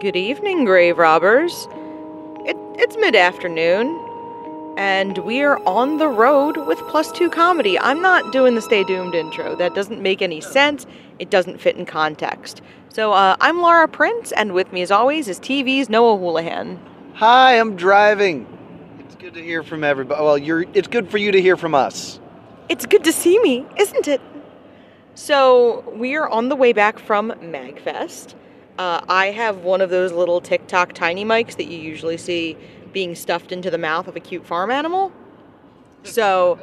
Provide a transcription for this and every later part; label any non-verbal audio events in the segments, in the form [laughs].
Good evening, grave robbers. It, it's mid afternoon, and we are on the road with Plus Two Comedy. I'm not doing the Stay Doomed intro. That doesn't make any sense. It doesn't fit in context. So uh, I'm Laura Prince, and with me, as always, is TV's Noah Houlihan. Hi, I'm driving. It's good to hear from everybody. Well, you're. It's good for you to hear from us. It's good to see me, isn't it? So we are on the way back from MagFest. Uh, I have one of those little TikTok tiny mics that you usually see being stuffed into the mouth of a cute farm animal. So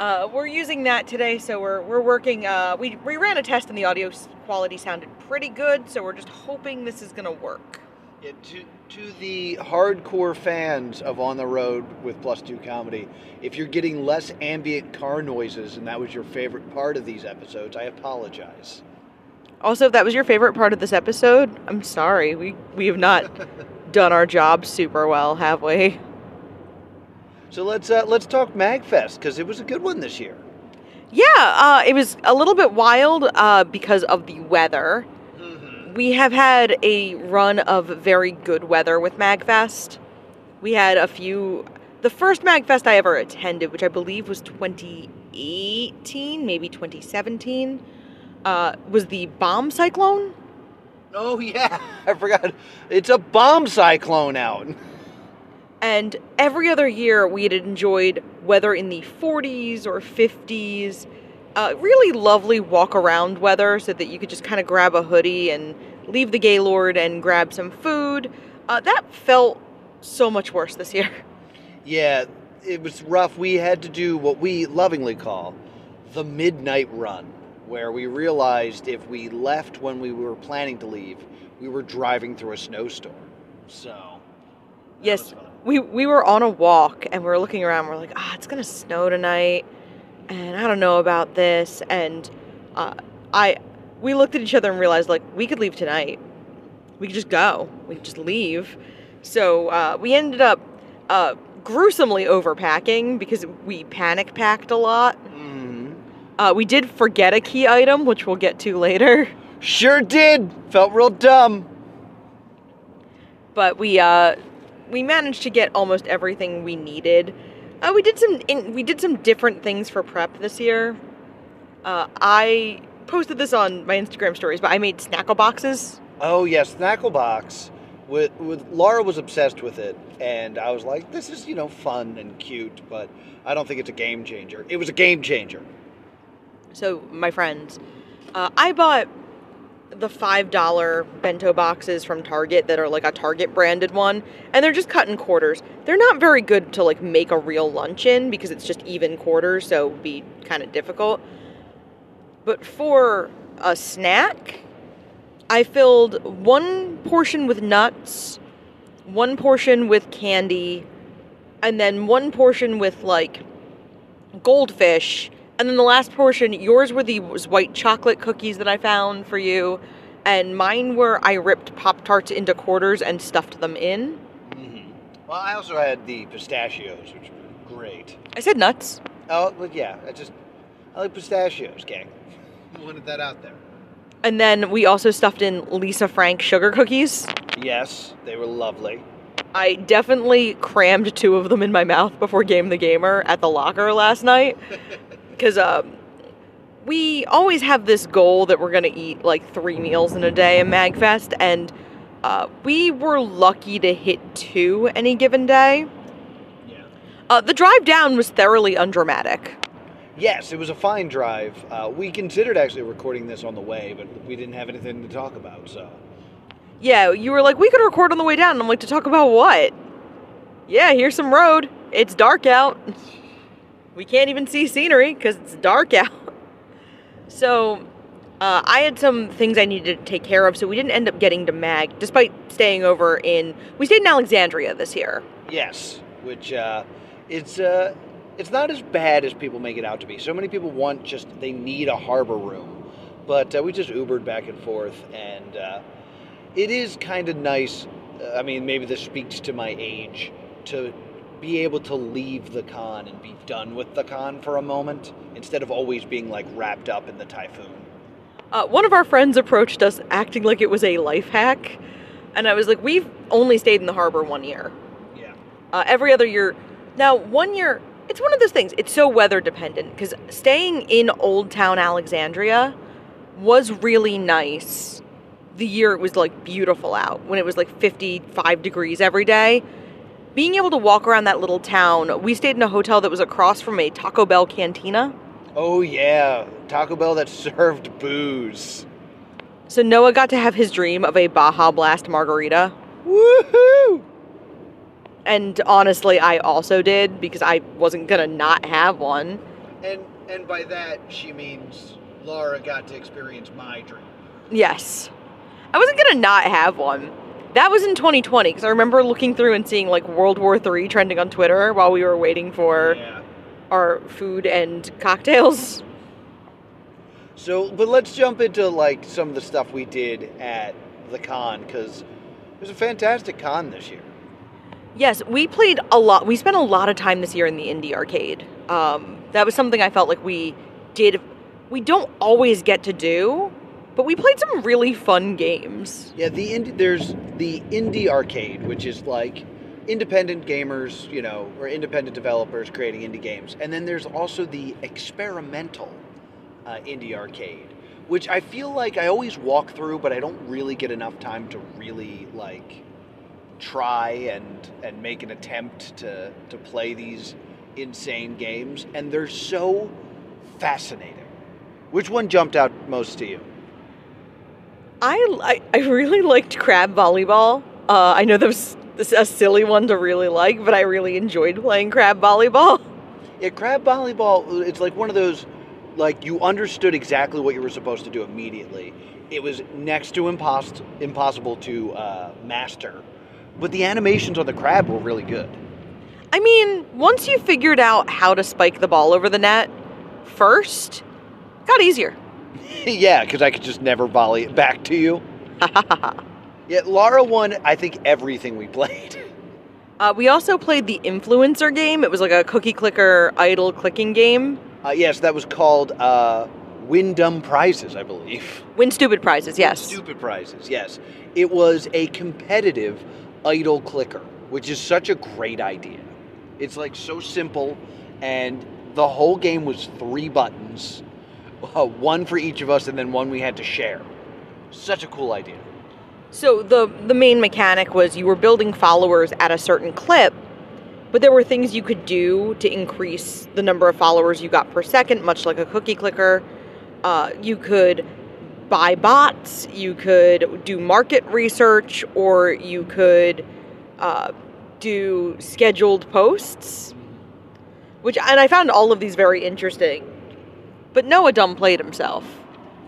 uh, we're using that today. So we're we're working. Uh, we we ran a test and the audio quality sounded pretty good. So we're just hoping this is gonna work. Yeah, to to the hardcore fans of On the Road with Plus Two Comedy, if you're getting less ambient car noises and that was your favorite part of these episodes, I apologize. Also, if that was your favorite part of this episode, I'm sorry. We we have not [laughs] done our job super well, have we? So let's uh, let's talk Magfest because it was a good one this year. Yeah, uh, it was a little bit wild uh, because of the weather. We have had a run of very good weather with MagFest. We had a few. The first MagFest I ever attended, which I believe was 2018, maybe 2017, uh, was the bomb cyclone. Oh yeah, [laughs] I forgot. It's a bomb cyclone out. And every other year we had enjoyed weather in the 40s or 50s. Uh, really lovely walk around weather so that you could just kind of grab a hoodie and leave the Gaylord and grab some food. Uh, that felt so much worse this year. [laughs] Yeah, it was rough. We had to do what we lovingly call the midnight run, where we realized if we left when we were planning to leave, we were driving through a snowstorm. So, Yes, we we were on a walk and we were looking around. We're like, ah, it's gonna snow tonight, and I don't know about this. And uh, I we looked at each other and realized like we could leave tonight. We could just go. We could just leave. So uh, we ended up uh, gruesomely overpacking because we panic packed a lot. Uh, we did forget a key item, which we'll get to later. Sure did. Felt real dumb. but we uh we managed to get almost everything we needed. Uh, we did some in, we did some different things for prep this year. Uh, I posted this on my Instagram stories, but I made snackle boxes. Oh yes, Snackle Box. With, with Laura was obsessed with it, and I was like, "This is you know fun and cute, but I don't think it's a game changer." It was a game changer. So my friends, uh, I bought the five dollar bento boxes from Target that are like a Target branded one, and they're just cut in quarters. They're not very good to like make a real lunch in because it's just even quarters, so it'd be kind of difficult. But for a snack, I filled one portion with nuts, one portion with candy, and then one portion with like goldfish. And then the last portion, yours were these white chocolate cookies that I found for you. And mine were I ripped Pop Tarts into quarters and stuffed them in. hmm Well, I also had the pistachios, which were great. I said nuts. Oh, but yeah, I just I like pistachios, gang. [laughs] Wanted that out there. And then we also stuffed in Lisa Frank sugar cookies. Yes, they were lovely. I definitely crammed two of them in my mouth before Game the Gamer at the locker last night. [laughs] Because um, we always have this goal that we're going to eat like three meals in a day in MagFest. And uh, we were lucky to hit two any given day. Yeah. Uh, the drive down was thoroughly undramatic. Yes, it was a fine drive. Uh, we considered actually recording this on the way, but we didn't have anything to talk about, so. Yeah, you were like, we could record on the way down. And I'm like, to talk about what? Yeah, here's some road. It's dark out. [laughs] We can't even see scenery because it's dark [laughs] out. So, uh, I had some things I needed to take care of, so we didn't end up getting to Mag, despite staying over in. We stayed in Alexandria this year. Yes, which uh, it's uh, it's not as bad as people make it out to be. So many people want just they need a harbor room, but uh, we just Ubered back and forth, and uh, it is kind of nice. uh, I mean, maybe this speaks to my age to be able to leave the con and be done with the con for a moment instead of always being like wrapped up in the typhoon. Uh, one of our friends approached us acting like it was a life hack. And I was like, we've only stayed in the harbor one year. Yeah. Uh, every other year. Now, one year, it's one of those things. It's so weather dependent because staying in Old Town Alexandria was really nice. The year it was like beautiful out when it was like 55 degrees every day. Being able to walk around that little town, we stayed in a hotel that was across from a Taco Bell cantina. Oh yeah, Taco Bell that [laughs] served booze. So Noah got to have his dream of a Baja Blast margarita. Woohoo! And honestly, I also did because I wasn't gonna not have one. And and by that she means Laura got to experience my dream. Yes. I wasn't gonna not have one. That was in 2020 because I remember looking through and seeing like World War III trending on Twitter while we were waiting for Yeah. our food and cocktails. So, but let's jump into like some of the stuff we did at the con because it was a fantastic con this year. Yes, we played a lot. We spent a lot of time this year in the indie arcade. Um, that was something I felt like we did. We don't always get to do, but we played some really fun games. Yeah, the indie, there's the indie arcade, which is like independent gamers, you know, or independent developers creating indie games, and then there's also the experimental uh, indie arcade, which I feel like I always walk through, but I don't really get enough time to really like try and and make an attempt to to play these insane games, and they're so fascinating. Which one jumped out most to you? I I, I really liked crab volleyball. Uh, I know that was this is a silly one to really like, but I really enjoyed playing crab volleyball. [laughs] Yeah, crab volleyball. It's like one of those, like you understood exactly what you were supposed to do immediately. It was next to impost- impossible to uh, master, but the animations on the crab were really good. I mean, once you figured out how to spike the ball over the net first, it got easier. [laughs] yeah, because I could just never volley it back to you. [laughs] Yeah, Laura won. I think everything we played. [laughs] Uh, we also played the influencer game. It was like a cookie clicker idle clicking game. Uh, yes, that was called uh, Win Dumb Prizes, I believe. Win stupid prizes, yes. Stupid prizes, yes. It was a competitive idle clicker, which is such a great idea. It's like so simple, and the whole game was three buttons, uh, one for each of us, and then one we had to share. Such a cool idea. So the the main mechanic was you were building followers at a certain clip, but there were things you could do to increase the number of followers you got per second, much like a cookie clicker. Uh, you could buy bots, you could do market research, or you could uh, do scheduled posts. Which and I found all of these very interesting. But Noah dumb played himself.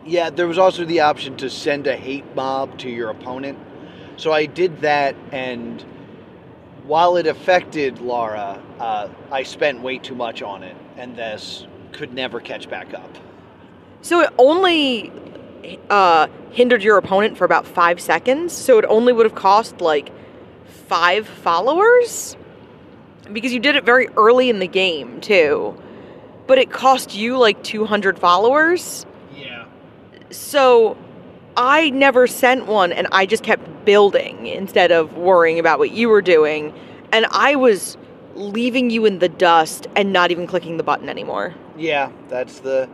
Yeah, there was also the option to send a hate mob to your opponent. So I did that, and while it affected Laura, uh, I spent way too much on it, and this could never catch back up. So it only uh, hindered your opponent for about five seconds. So it only would have cost like five followers because you did it very early in the game too. But it cost you like 200 followers. Yeah. So I never sent one and I just kept building instead of worrying about what you were doing. And I was leaving you in the dust and not even clicking the button anymore. Yeah, that's the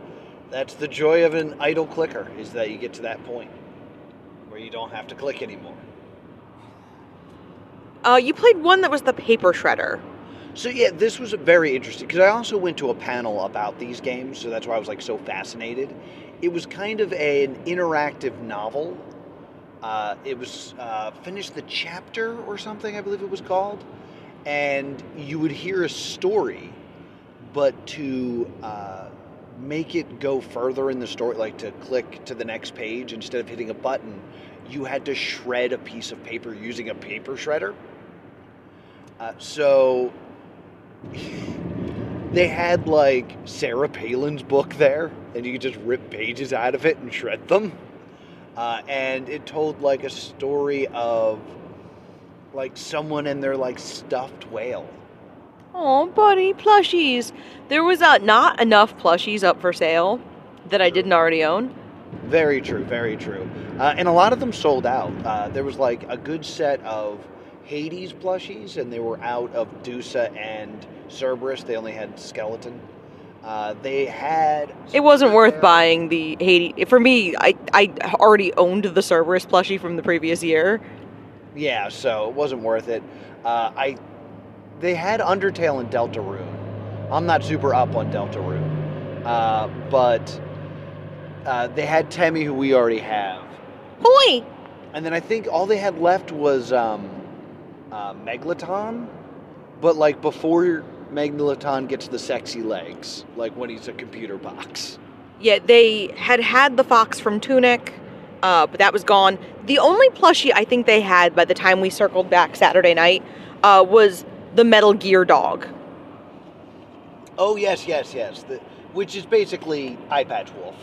that's the joy of an idle clicker is that you get to that point where you don't have to click anymore. Uh, you played one that was the paper shredder. So yeah, this was very interesting because I also went to a panel about these games, so that's why I was like so fascinated. It was kind of an interactive novel. Uh, it was uh, finish the chapter or something, I believe it was called, and you would hear a story, but to uh, make it go further in the story, like to click to the next page instead of hitting a button, you had to shred a piece of paper using a paper shredder. Uh, so they had like Sarah Palin's book there, and you could just rip pages out of it and shred them. Uh, and it told like a story of like someone and their like stuffed whale. Oh, buddy, plushies. There was uh, not enough plushies up for sale that I didn't already own. Very true, very true. Uh, and a lot of them sold out. Uh, there was like a good set of Hades plushies, and they were out of Dusa and Cerberus. They only had skeleton. Uh, they had. It wasn't worth buying the Hades. For me, I, I already owned the Cerberus plushie from the previous year. Yeah, so it wasn't worth it. Uh, I they had Undertale and Deltarune. I'm not super up on Deltarune, uh, but uh, they had Temmie, who we already have, Hoi! and then I think all they had left was um, uh, but like before Mettaton gets the sexy legs, like when he's a computer box. Yeah, they had had the fox from Tunic, uh, but that was gone. The only plushie I think they had by the time we circled back Saturday night uh, was the Metal Gear dog. Oh yes, yes, yes. The, which is basically Eyepatch Wolf,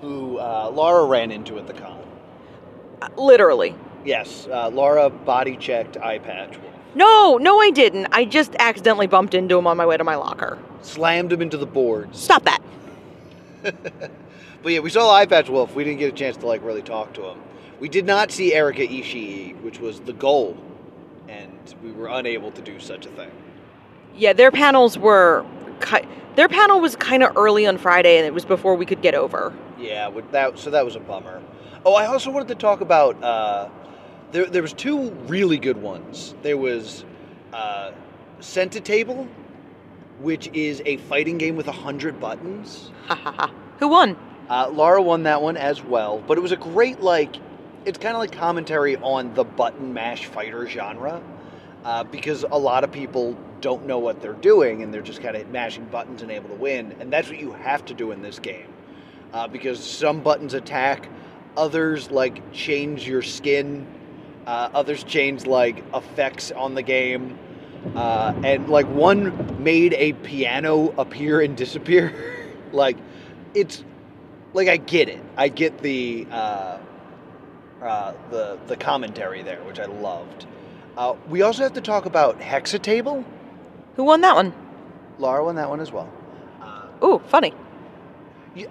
who uh, Laura ran into at the con. Uh, Literally. Yes, uh, Laura body checked Eyepatch No, no, I didn't. I just accidentally bumped into him on my way to my locker. slammed him into the boards. Stop that. [laughs] But yeah, we saw Eyepatch Wolf. We didn't get a chance to like really talk to him. We did not see Erica Ishii, which was the goal, and we were unable to do such a thing. Yeah, their panels were. Ki- their panel was kind of early on Friday, and it was before we could get over. Yeah, that so that was a bummer. Oh, I also wanted to talk about uh, there. There was two really good ones. There was uh, Table, which is a fighting game with a hundred buttons. Ha ha ha. Who won? Uh, Laura won that one as well, but it was a great like. It's kind of like commentary on the button mash fighter genre, uh, because a lot of people don't know what they're doing and they're just kind of mashing buttons and able to win, and that's what you have to do in this game, uh, because some buttons attack, others like change your skin, uh, others change like effects on the game, uh, and like one made a piano appear and [laughs] disappear, like it's like I get it. I get the uh, uh, the the commentary there, which I loved. Uh, we also have to talk about Hexatable. Who won that one? Laura won that one as well. Uh, Ooh, funny.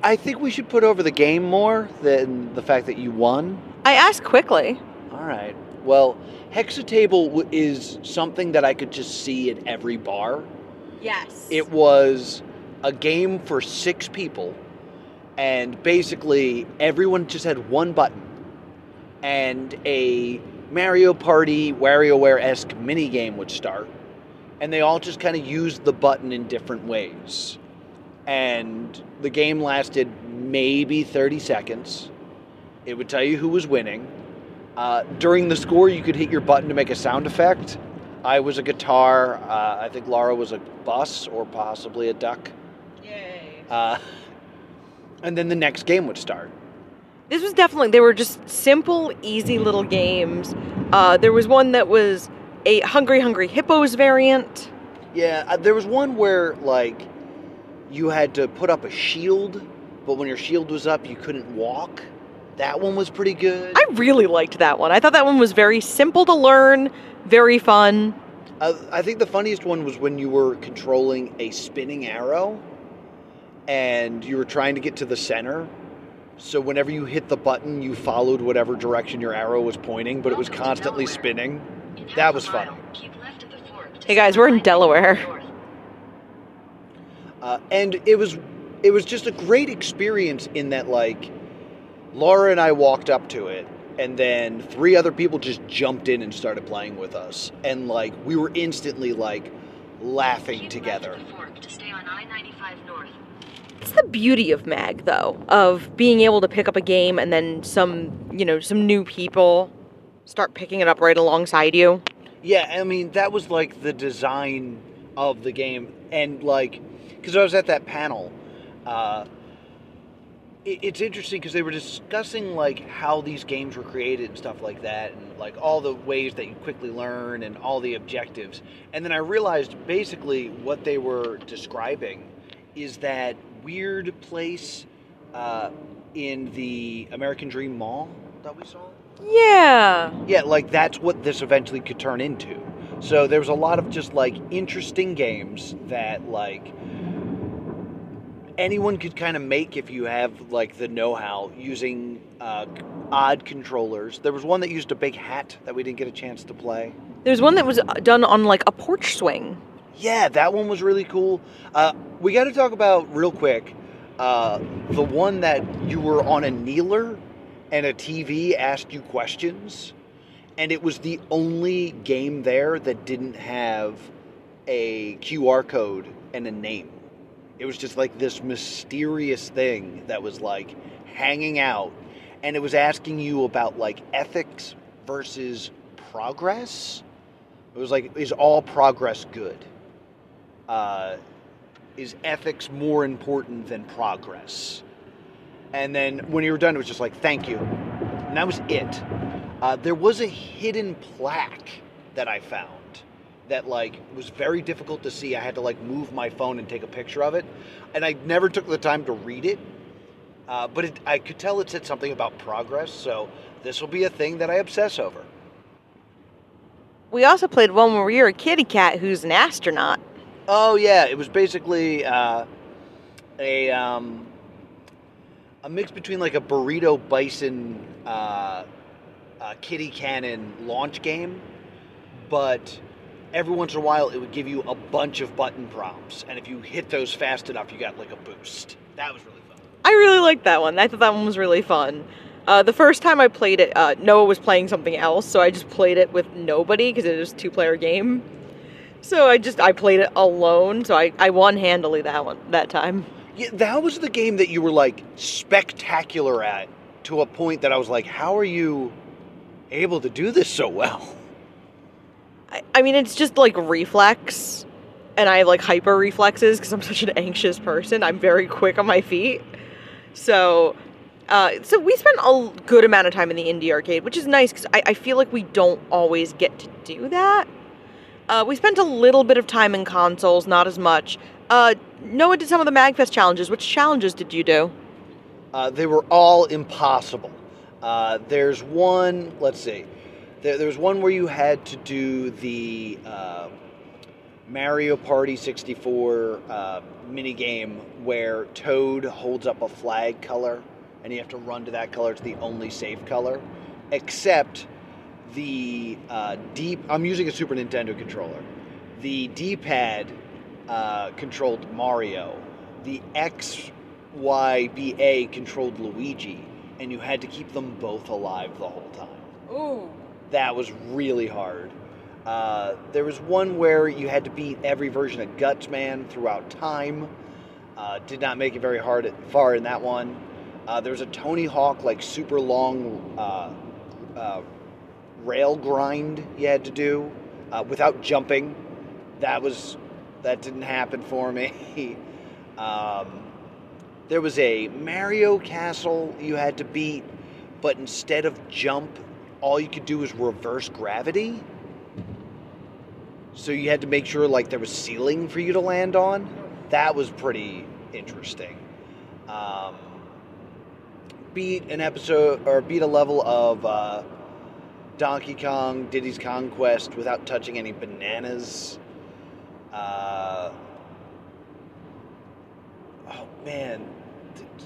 I think we should put over the game more than the fact that you won. I asked quickly. All right. Well, Hexatable is something that I could just see at every bar. Yes. It was a game for six people, and basically everyone just had one button and a Mario Party WarioWare esque mini game would start, and they all just kind of used the button in different ways. And the game lasted maybe 30 seconds. It would tell you who was winning. Uh, during the score, you could hit your button to make a sound effect. I was a guitar. Uh, I think Laura was a bus or possibly a duck. Yay. Uh, [laughs] and then the next game would start. This was definitely, they were just simple, easy little games. Uh, there was one that was a Hungry Hungry Hippos variant. Yeah, uh, there was one where like you had to put up a shield, but when your shield was up, you couldn't walk. That one was pretty good. I really liked that one. I thought that one was very simple to learn, very fun. Uh, I think the funniest one was when you were controlling a spinning arrow, and you were trying to get to the center. So whenever you hit the button, you followed whatever direction your arrow was pointing, but it was constantly spinning. That was fun. Hey guys, we're in Delaware. Uh, and it was it was just a great experience in that like Laura and I walked up to it and then three other people just jumped in and started playing with us and like we were instantly like laughing together. It's the beauty of Mag, though, of being able to pick up a game and then some, you know, some new people start picking it up right alongside you. Yeah, I mean that was like the design of the game and like because I was at that panel uh it- it's interesting because they were discussing like how these games were created and stuff like that and like all the ways that you quickly learn and all the objectives. And then i realized basically what they were describing is that weird place uh, in the american dream mall that we saw. Yeah. yeah like that's what this eventually could turn into. So there was a lot of just like interesting games that like anyone could kind of make if you have like the know-how using uh, odd controllers. There was one that used a big hat that we didn't get a chance to play. There's one that was uh, done on like a porch swing. Yeah, that one was really cool. Uh, we got to talk about real quick uh, the one that you were on a kneeler and a TV asked you questions, and it was the only game there that didn't have a QR code and a name. It was just like this mysterious thing that was like hanging out, and it was asking you about like ethics versus progress. It was like, is all progress good? Uh, is ethics more important than progress? And then when you were done, it was just like, thank you. And that was it. Uh, there was a hidden plaque that I found that like was very difficult to see. I had to like move my phone and take a picture of it, and I never took the time to read it. Uh, but it, I could tell it said something about progress, so this will be a thing that I obsess over. We also played one where you're a kitty cat who's an astronaut. Oh yeah, it was basically uh, a um, a mix between like a burrito bison uh, uh, kitty cannon launch game, but every once in a while it would give you a bunch of button prompts, and if you hit those fast enough, you got like a boost. That was really fun. I really liked that one. I thought that one was really fun. Uh, the first time I played it, uh, Noah was playing something else, so I just played it with nobody because it was a two-player game. So I just I played it alone. So I, I won handily that one that time. Yeah, that was the game that you were like spectacular at to a point that I was like, how are you able to do this so well? I, I mean, it's just like reflex, and I have like hyper reflexes because I'm such an anxious person. I'm very quick on my feet. So, uh, so we spent a good amount of time in the indie arcade, which is nice because I, I feel like we don't always get to do that. Uh, we spent a little bit of time in consoles, not as much. Uh, Noah did some of the MagFest challenges. Which challenges did you do? Uh, they were all impossible. Uh, there's one, let's see, there, was one where you had to do the uh, Mario Party 64 uh, where Toad holds up a flag color and you have to run to that color. It's the only safe color. Except the uh, D. I'm using a Super Nintendo controller. The D-pad uh, controlled Mario. The X, Y, B, A controlled Luigi, and you had to keep them both alive the whole time. Ooh. That was really hard. Uh, there was one where you had to beat every version of Gutsman throughout time. Uh, did not make it very hard at, far in that one. Uh, there was a Tony Hawk like super long uh, uh, rail grind you had to do uh, without jumping. That was that didn't happen for me. [laughs] um, there was a Mario Castle you had to beat, but instead of jump, all you could do was reverse gravity. So you had to make sure like there was ceiling for you to land on. That was pretty interesting. Um, beat an episode or beat a level of uh, Donkey Kong Diddy's Kong Quest without touching any bananas. Uh, oh man,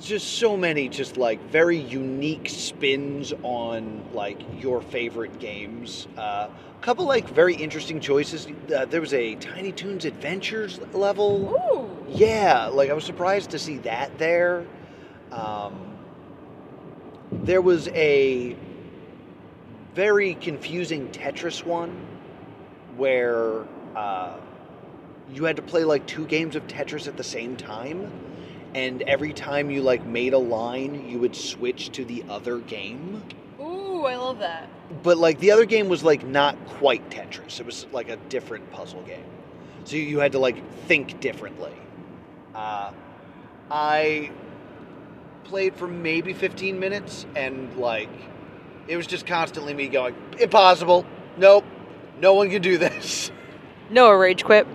just so many just like very unique spins on like your favorite games. Uh, a couple like very interesting choices. Uh, there was a Tiny Toons Adventures level. Ooh. Yeah, like I was surprised to see that there. Um, there was a very confusing Tetris one where uh, you had to play like two games of Tetris at the same time, and every time you like made a line, you would switch to the other game. Ooh, I love that. But like the other game was like not quite Tetris. It was like a different puzzle game. So you had to like think differently. Uh, I played for maybe 15 minutes and like it was just constantly me going, impossible. Nope. No one can do this. [laughs] Noah rage quit.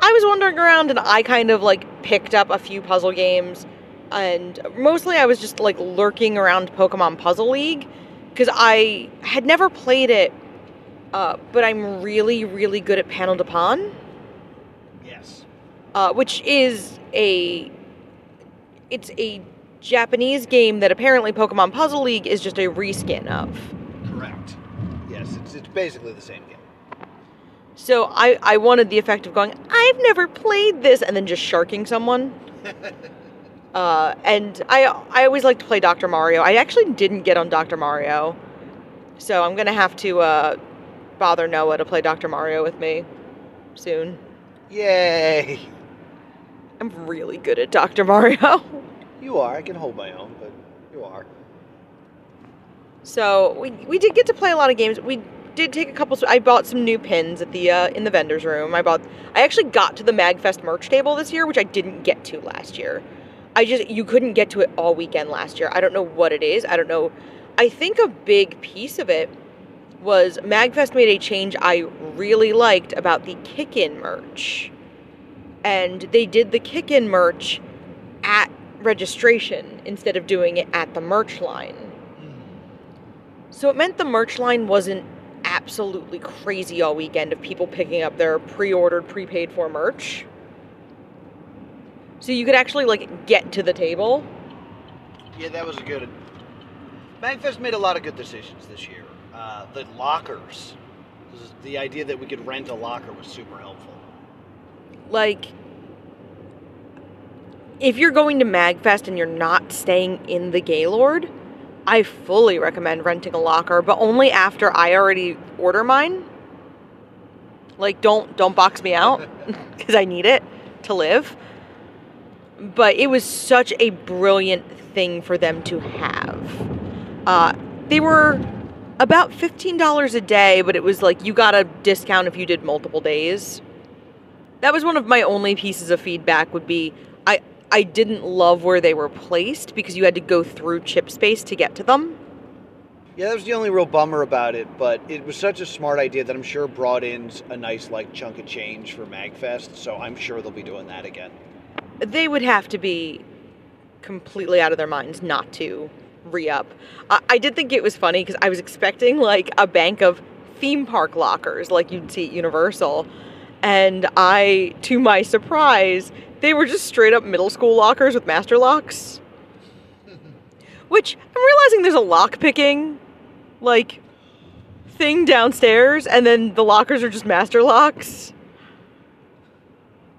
I was wandering around and I kind of like picked up a few puzzle games and mostly I was just like lurking around Pokemon Puzzle League because I had never played it, uh, but I'm really, really good at Panel de Pon, Yes. uh, which is a it's a Japanese game that apparently Pokemon Puzzle League is just a reskin of. Correct. Yes, it's, it's basically the same game. So I, I wanted the effect of going, I've never played this, and then just sharking someone. [laughs] uh, and I I always like to play Dr. Mario. I actually didn't get on Dr. Mario. So I'm going to have to uh, bother Noah to play Dr. Mario with me soon. Yay! I'm really good at Dr. Mario. [laughs] You are. I can hold my own, but you are. So we we did get to play a lot of games. We did take a couple. I bought some new pins at the uh, in the vendors room. I bought. I actually got to the Magfest merch table this year, which I didn't get to last year. I just you couldn't get to it all weekend last year. I don't know what it is. I don't know. I think a big piece of it was Magfest made a change I really liked about the kick-in merch, and they did the kick-in merch at registration instead of doing it at the merch line. So it meant the merch line wasn't absolutely crazy all weekend of people picking up their pre-ordered, prepaid for merch. So you could actually like get to the table. Yeah, that was a good. Magfest made a lot of good decisions this year. Uh, the lockers, the idea that we could rent a locker was super helpful. Like if you're going to Magfest and you're not staying in the Gaylord, I fully recommend renting a locker, but only after I already order mine. Like don't don't box me out [laughs] [laughs] because I need it to live. But it was such a brilliant thing for them to have. Uh, they were about $15 a day, but it was like you got a discount if you did multiple days. That was one of my only pieces of feedback would be I I didn't love where they were placed because you had to go through chip space to get to them. Yeah, that was the only real bummer about it, but it was such a smart idea that I'm sure brought in a nice like chunk of change for Magfest, so I'm sure they'll be doing that again. They would have to be completely out of their minds not to re-up. I, I did think it was funny because I was expecting like a bank of theme park lockers like you'd see at Universal. And I, to my surprise, they were just straight up middle school lockers with master locks. [laughs] Which I'm realizing there's a lock picking like thing downstairs, and then the lockers are just master locks.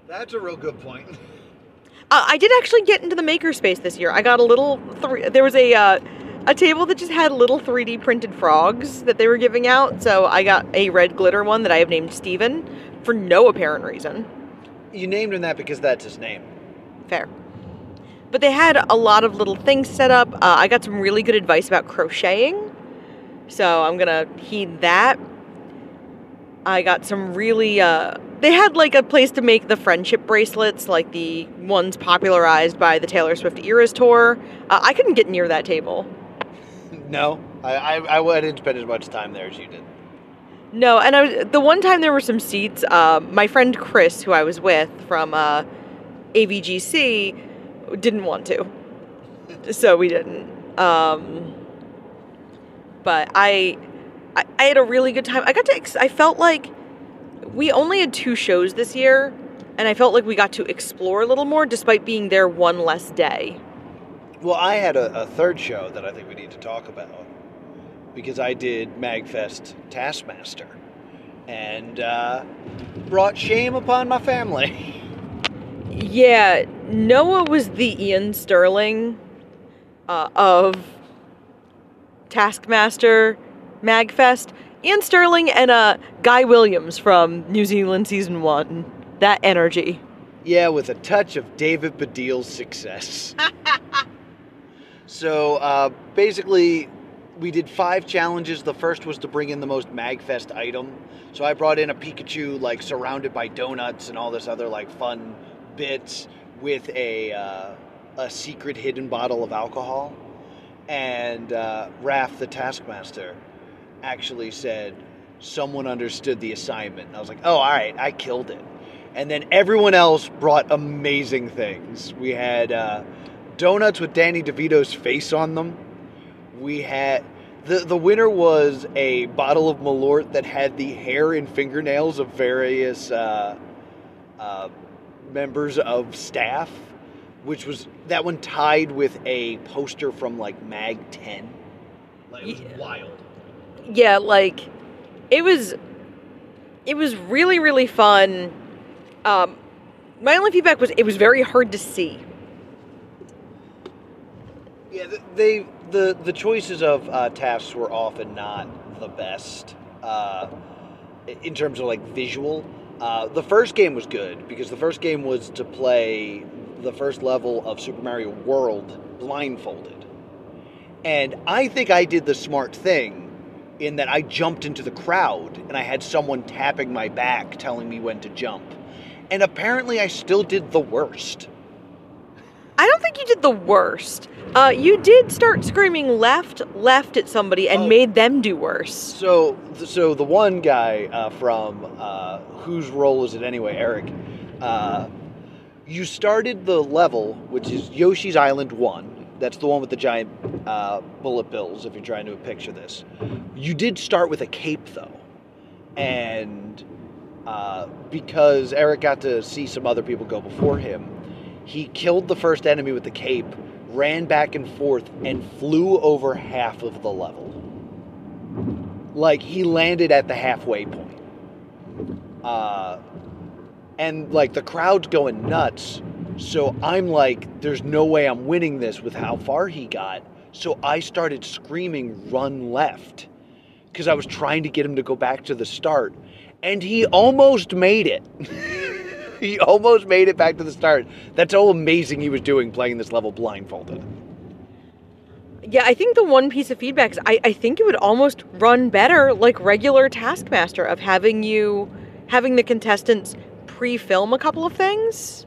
That's a real good point. [laughs] Uh, I did actually get into the makerspace this year. I got a little. Three, there was a uh, a table that just had little 3D printed frogs that they were giving out. So I got a red glitter one that I have named Steven for no apparent reason. You named him that because that's his name. Fair. But they had a lot of little things set up. Uh, I got some really good advice about crocheting. So I'm going to heed that. I got some really. Uh, they had like a place to make the friendship bracelets, like the ones popularized by the Taylor Swift Eras tour. Uh, I couldn't get near that table. [laughs] No, I, I, I didn't spend as much time there as you did. No, and I was the one time there were some seats. Uh, my friend Chris, who I was with from uh, AVGC, didn't want to, so we didn't. Um, but I, I, I had a really good time. I got to. Ex- I felt like we only had two shows this year, and I felt like we got to explore a little more, despite being there one less day. Well, I had a, a third show that I think we need to talk about because I did Magfest Taskmaster and uh, brought shame upon my family. Yeah, Noah was the Iain Stirling uh, of Taskmaster Magfest. Iain Stirling and uh, Guy Williams from New Zealand season one. That energy. Yeah, with a touch of David Baddiel's success. so uh, basically, we did five challenges. The first was to bring in the most Magfest item. So I brought in a Pikachu like surrounded by donuts and all this other like fun bits with a uh, a secret hidden bottle of alcohol. And uh, Raph, the Taskmaster, actually said someone understood the assignment. And I was like, oh, all right, I killed it. And then everyone else brought amazing things. We had uh, donuts with Danny DeVito's face on them. We had the the winner was a bottle of Malort that had the hair and fingernails of various uh, uh, members of staff. Which was that one tied with a poster from like Mag 10. Like, it was Yeah. wild. yeah, like it was it was really really fun. Um my only feedback was it was very hard to see. Yeah, they the the choices of uh, tasks were often not the best uh, in terms of like visual. Uh, the first game was good because the first game was to play the first level of Super Mario World blindfolded, and I think I did the smart thing in that I jumped into the crowd and I had someone tapping my back telling me when to jump, and apparently I still did the worst. I don't think you did the worst. Uh, you did start screaming left, left at somebody and Oh. made them do worse. So, so the one guy uh, from uh, whose role is it anyway, Eric? You started the level, which is Yoshi's Island One. That's the one with the giant uh, bullet bills. If you're trying to picture this, you did start with a cape though, and uh, because Eric got to see some other people go before him, he killed the first enemy with the cape, ran back and forth, and flew over half of the level like he landed at the halfway point uh and like the crowd's going nuts. So i'm like there's no way i'm winning this with how far he got. So i started screaming run left because i was trying to get him to go back to the start. And he almost made it. [laughs] He almost made it back to the start. That's how amazing he was doing playing this level blindfolded. Yeah, I think the one piece of feedback is I, I think it would almost run better like regular Taskmaster of having you having the contestants pre-film a couple of things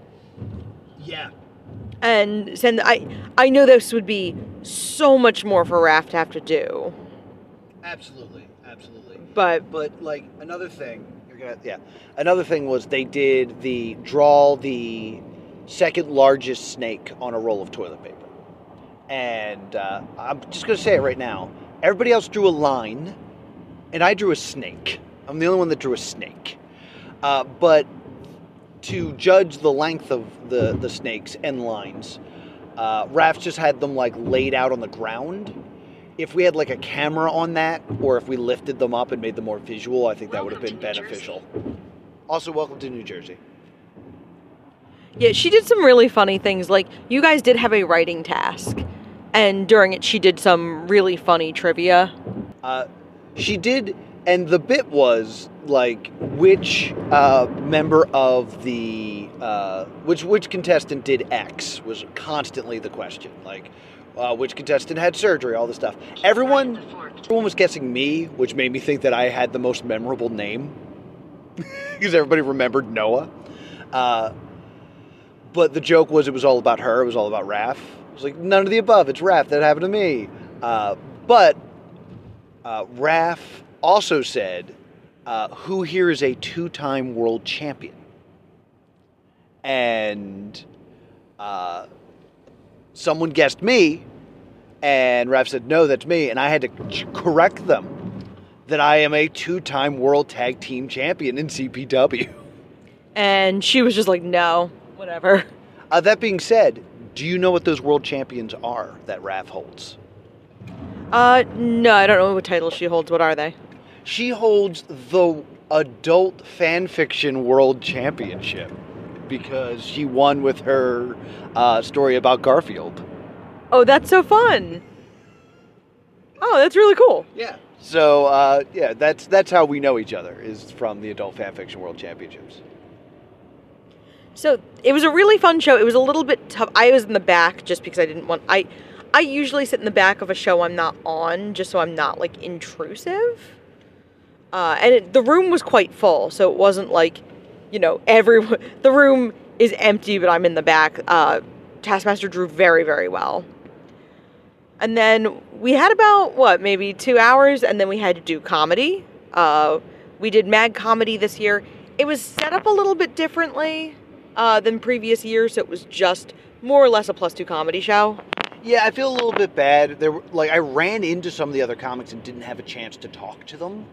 yeah and send I I know this would be so much more for Raph to have to do. absolutely absolutely But But like another thing, you're gonna yeah. Another thing was they did the draw the second largest snake on a roll of toilet paper, and uh, I'm just gonna say it right now. Everybody else drew a line, and I drew a snake. I'm the only one that drew a snake. Uh, but to judge the length of the the snakes and lines, uh, Raph just had them like laid out on the ground if we had like a camera on that, or if we lifted them up and made them more visual, I think that would have been Welcome to New beneficial. Also, welcome to New Jersey. yeah, she did some really funny things. Like you guys did have a writing task, and during it she did some really funny trivia. Uh, she did, and the bit was like which uh, member of the uh, which which contestant did X was constantly the question. Like uh, which contestant had surgery, all this stuff. Everyone everyone was guessing me, which made me think that I had the most memorable name [laughs] because everybody remembered Noah. Uh, but the joke was it was all about her. It was all about Raph. It was like none of the above. It's Raph. That happened to me. Uh, but uh, Raph also said, uh, "Who here is a two-time world champion?" And uh, someone guessed me, and Raph said, "No, that's me." And I had to correct them that I am a two-time world tag team champion in CPW. And she was just like, no, whatever. Uh, that being said, do you know what those world champions are that Raph holds? Uh, no, I don't know what title she holds. What are they? She holds the adult fan fiction world championship because she won with her uh, story about Garfield. Oh, that's so fun. Oh, that's really cool. Yeah. So uh, yeah, that's that's how we know each other is from the adult fan fiction world championships. So it was a really fun show. It was a little bit tough. I was in the back just because I didn't want. I I usually sit in the back of a show I'm not on, just so I'm not like intrusive. Uh, and it, the room was quite full, so it wasn't like, you know, everyone. [laughs] The room is empty, but I'm in the back. Uh, Taskmaster drew very very well. And then we had about what maybe two hours, and then we had to do comedy. Uh, we did Mad Comedy this year. It was set up a little bit differently uh, than previous years, so it was just more or less a plus two comedy show. Yeah, I feel a little bit bad. There, like I ran into some of the other comics and didn't have a chance to talk to them.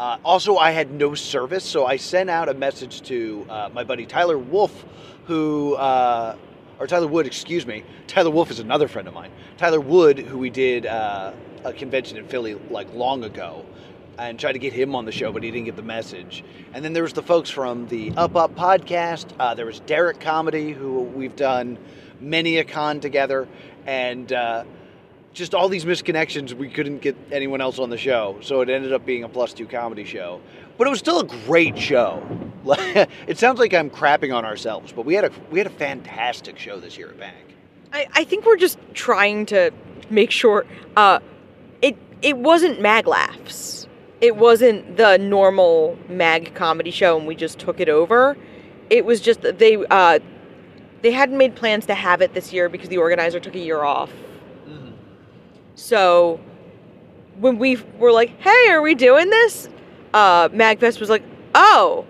Uh, also, I had no service, so I sent out a message to uh, my buddy Tyler Wolf, who uh, or Tyler Wood, excuse me. Tyler Wolf is another friend of mine. Tyler Wood, who we did uh, a convention in Philly like long ago, and tried to get him on the show, but he didn't get the message. And then there was the folks from the Up Up podcast. Uh, there was Derek Comedy, who we've done many a con together, and uh, just all these misconnections. We couldn't get anyone else on the show, so it ended up being a plus two comedy show. But it was still a great show. [laughs] it sounds like I'm crapping on ourselves, but we had a we had a fantastic show this year at Bank. I, I think we're just trying to make sure uh, it it wasn't mag laughs it wasn't the normal mag comedy show and we just took it over. It was just they uh, they hadn't made plans to have it this year because the organizer took a year off. So when we were like, "Hey, are we doing this?" Uh, Magfest was like, "Oh,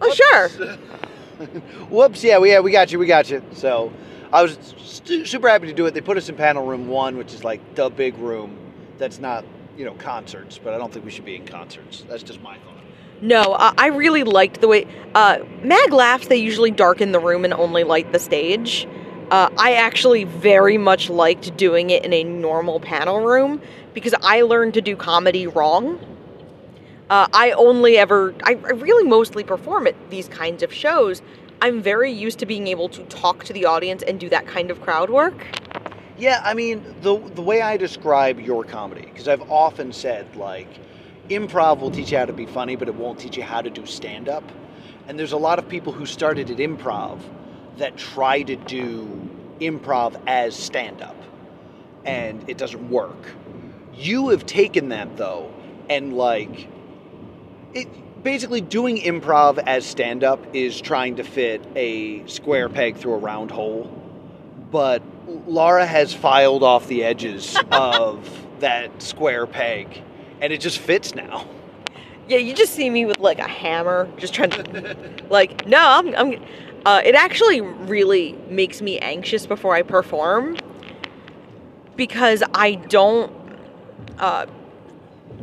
oh Whoops. sure." [laughs] Whoops! Yeah, we yeah we got you, we got you. So I was st- super happy to do it. They put us in panel room one, which is like the big room. That's not you know concerts, but I don't think we should be in concerts. That's just my thought. No, uh, I really liked the way uh, Mag laughs. They usually darken the room and only light the stage. Uh, I actually very much liked doing it in a normal panel room because I learned to do comedy wrong. Uh, I only ever, I, I really mostly perform at these kinds of shows. I'm very used to being able to talk to the audience and do that kind of crowd work. Yeah, I mean, the the way I describe your comedy, because I've often said like, improv will teach you how to be funny, but it won't teach you how to do stand up. And there's a lot of people who started at improv that try to do improv as stand up, and it doesn't work. You have taken that though, and like, it basically doing improv as stand up is trying to fit a square peg through a round hole, but Laura has filed off the edges [laughs] of that square peg, and it just fits now. Yeah, you just see me with like a hammer, just trying to, like, no, I'm, I'm uh, it actually really makes me anxious before I perform because I don't. Uh,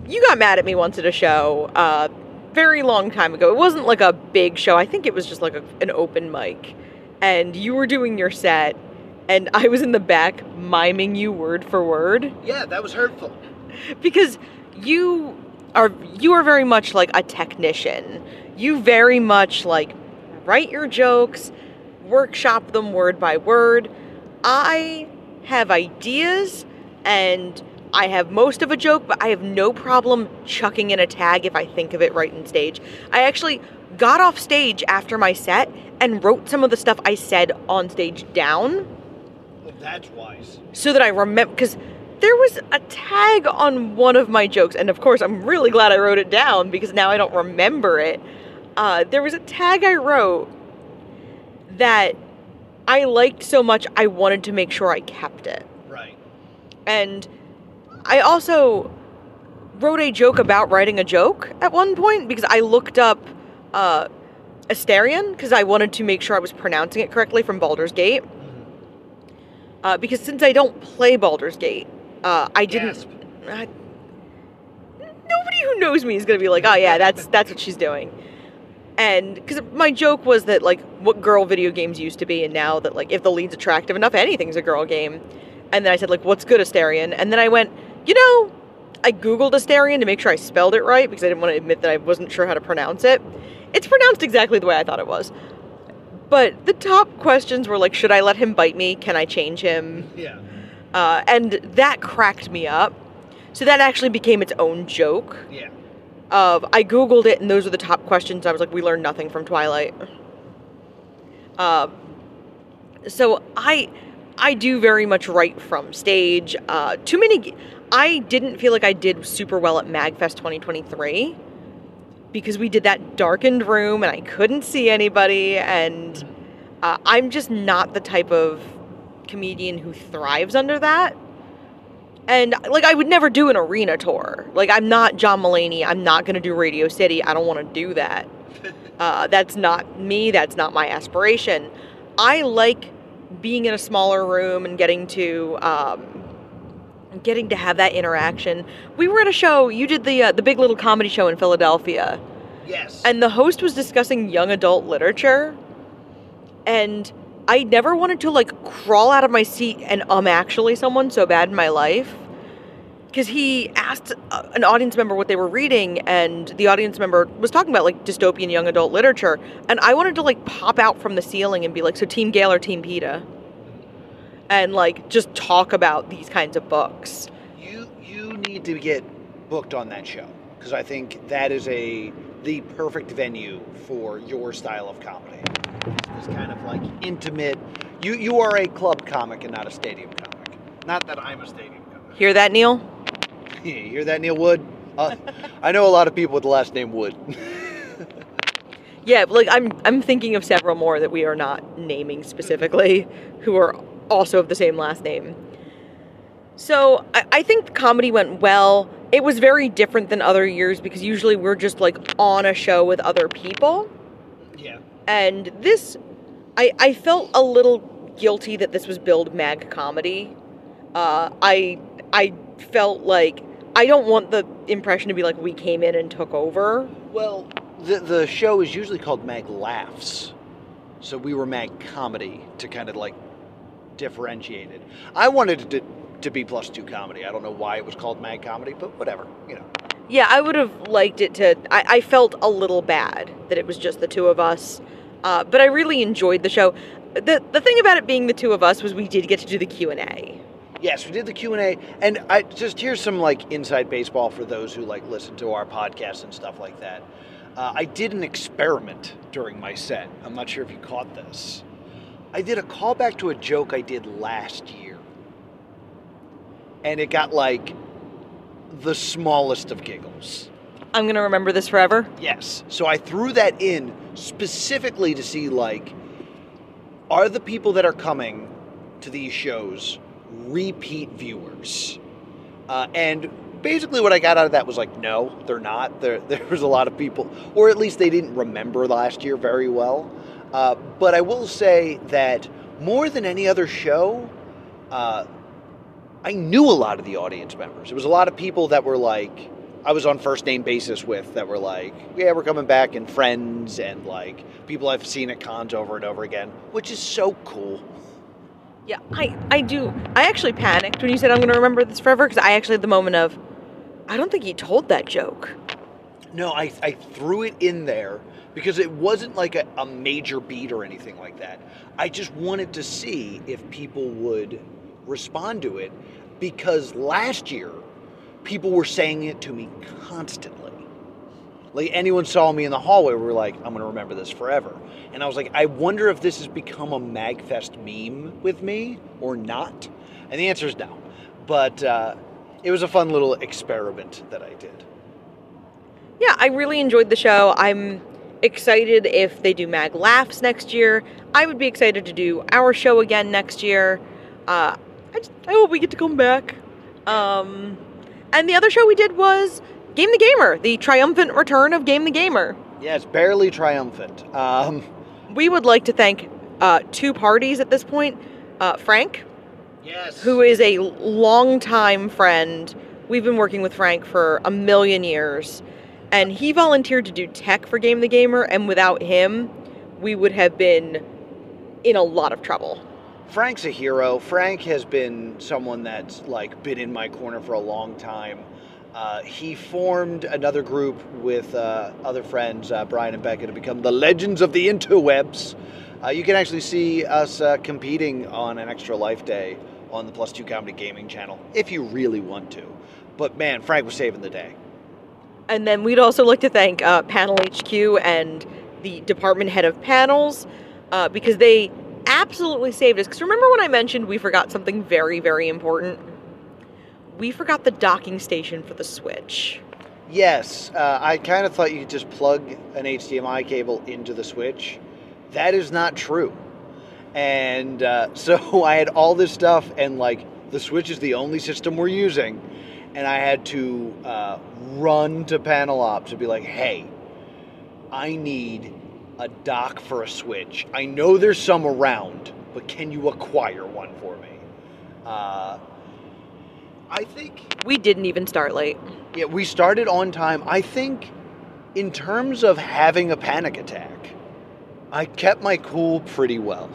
you got mad at me once at a show, uh, very long time ago. It wasn't like a big show. I think it was just like a, an open mic, and you were doing your set, and I was in the back miming you word for word. Yeah, that was hurtful. Because you are you are very much like a technician. You very much like write your jokes, workshop them word by word. I have ideas and I have most of a joke, but I have no problem chucking in a tag if I think of it right in stage. I actually got off stage after my set and wrote some of the stuff I said on stage down that's wise. So that I remember, because there was a tag on one of my jokes, and of course, I'm really glad I wrote it down because now I don't remember it. Uh, there was a tag I wrote that I liked so much, I wanted to make sure I kept it. Right. And I also wrote a joke about writing a joke at one point because I looked up uh, Astarion because I wanted to make sure I was pronouncing it correctly from Baldur's Gate. Uh, because since I don't play Baldur's Gate, uh, I didn't. Uh, nobody who knows me is gonna be like, oh yeah, that's that's what she's doing. And because my joke was that like what girl video games used to be, and now that like if the lead's attractive enough, anything's a girl game. And then I said like, what's good Astarion? And then I went, you know, I googled Astarion to make sure I spelled it right because I didn't want to admit that I wasn't sure how to pronounce it. It's pronounced exactly the way I thought it was. But the top questions were like, should I let him bite me? Can I change him? Yeah. Uh, and that cracked me up. So that actually became its own joke. Yeah. Of I googled it, and those were the top questions. I was like, we learned nothing from Twilight. Uh, so I, I do very much write from stage. Uh, too many. I didn't feel like I did super well at Magfest 2023 because we did that darkened room and I couldn't see anybody. And uh, I'm just not the type of comedian who thrives under that. And like, I would never do an arena tour. Like, I'm not John Mulaney. I'm not going to do Radio City. I don't want to do that. [laughs] Uh, that's not me. That's not my aspiration. I like being in a smaller room and getting to um, getting to have that interaction. We were at a show. You did the uh, the Big Little Comedy Show in Philadelphia. Yes. And the host was discussing young adult literature, and I never wanted to like crawl out of my seat and um actually someone so bad in my life. Because he asked uh, an audience member what they were reading, and the audience member was talking about like dystopian young adult literature. And I wanted to like pop out from the ceiling and be like, So, Team Gale or Team Peeta? And like just talk about these kinds of books. You you need to get booked on that show because I think that is a the perfect venue for your style of comedy. It's kind of like intimate. You you are a club comic and not a stadium comic. Not that I'm a stadium comic. Hear that, Neil? [laughs] you hear that, Neil Wood? Uh, I know a lot of people with the last name Wood. [laughs] Yeah, like I'm I'm thinking of several more that we are not naming specifically who are also of the same last name. So I, I think the comedy went well. It was very different than other years because usually we're just like on a show with other people. yeah. And this I I felt a little guilty that this was billed mag comedy. Uh I I felt like I don't want the impression to be like we came in and took over. Well, the the show is usually called Mag Laughs, so we were Mag Comedy to kind of like differentiate it. I wanted it to, to be plus two comedy. I don't know why it was called Mag Comedy, but whatever, you know. Yeah, I would have liked it to. I, I felt a little bad that it was just the two of us, uh, but I really enjoyed the show. the The thing about it being the two of us was we did get to do the Q and A. Yes, we did the Q and A, and I just here's some like inside baseball for those who like listen to our podcast and stuff like that. Uh, I did an experiment during my set. I'm not sure if you caught this. I did a callback to a joke I did last year, and it got like the smallest of giggles. I'm gonna remember this forever. Yes. So I threw that in specifically to see like are the people that are coming to these shows repeat viewers? Uh, and basically what I got out of that was like no, they're not. There [laughs] there was a lot of people or at least they didn't remember last year very well. Uh, but I will say that more than any other show, uh, I knew a lot of the audience members. It was a lot of people that were like I was on first name basis with that were like, yeah, we're coming back and friends and like people I've seen at cons over and over again, which is so cool. Yeah, I I do. I actually panicked when you said I'm gonna remember this forever because I actually had the moment of, I don't think he told that joke. No, I, I threw it in there because it wasn't like a, a major beat or anything like that. I just wanted to see if people would respond to it because last year people were saying it to me constantly. Like anyone saw me in the hallway, we were like, I'm gonna remember this forever. And I was like, I wonder if this has become a Magfest meme with me or not. And the answer is no. But uh, it was a fun little experiment that I did. Yeah, I really enjoyed the show. I'm excited if they do Mag Laughs next year. I would be excited to do our show again next year. Uh, I, just, I hope we get to come back. Um, and the other show we did was Game the Gamer, the triumphant return of Game the Gamer. Yes, barely triumphant. Um, We would like to thank uh, two parties at this point uh, Frank, yes. who is a longtime friend. We've been working with Frank for a million years, and he volunteered to do tech for Game the Gamer, and without him, we would have been in a lot of trouble. Frank's a hero. Frank has been someone that's like been in my corner for a long time. Uh, he formed another group with uh, other friends, uh, Brian and Becca, to become the Legends of the Interwebs. Uh, you can actually see us uh, competing on an Extra Life Day on the Plus Two Comedy Gaming channel if you really want to. But man, Frank was saving the day. And then we'd also like to thank uh, Panel HQ and the department head of panels because they absolutely saved us. Because remember when I mentioned we forgot something very, very important? We forgot the docking station for the Switch. Yes, uh, I kind of thought you could just plug an HDMI cable into the Switch. That is not true. And uh, [laughs] so I had all this stuff, and like the Switch is the only system we're using. And I had to uh, run to Panel Ops to be like, hey, I need a dock for a Switch. I know there's some around, but can you acquire one for me? Uh, I think We didn't even start late. yeah, we started on time. I think, in terms of having a panic attack, I kept my cool pretty well.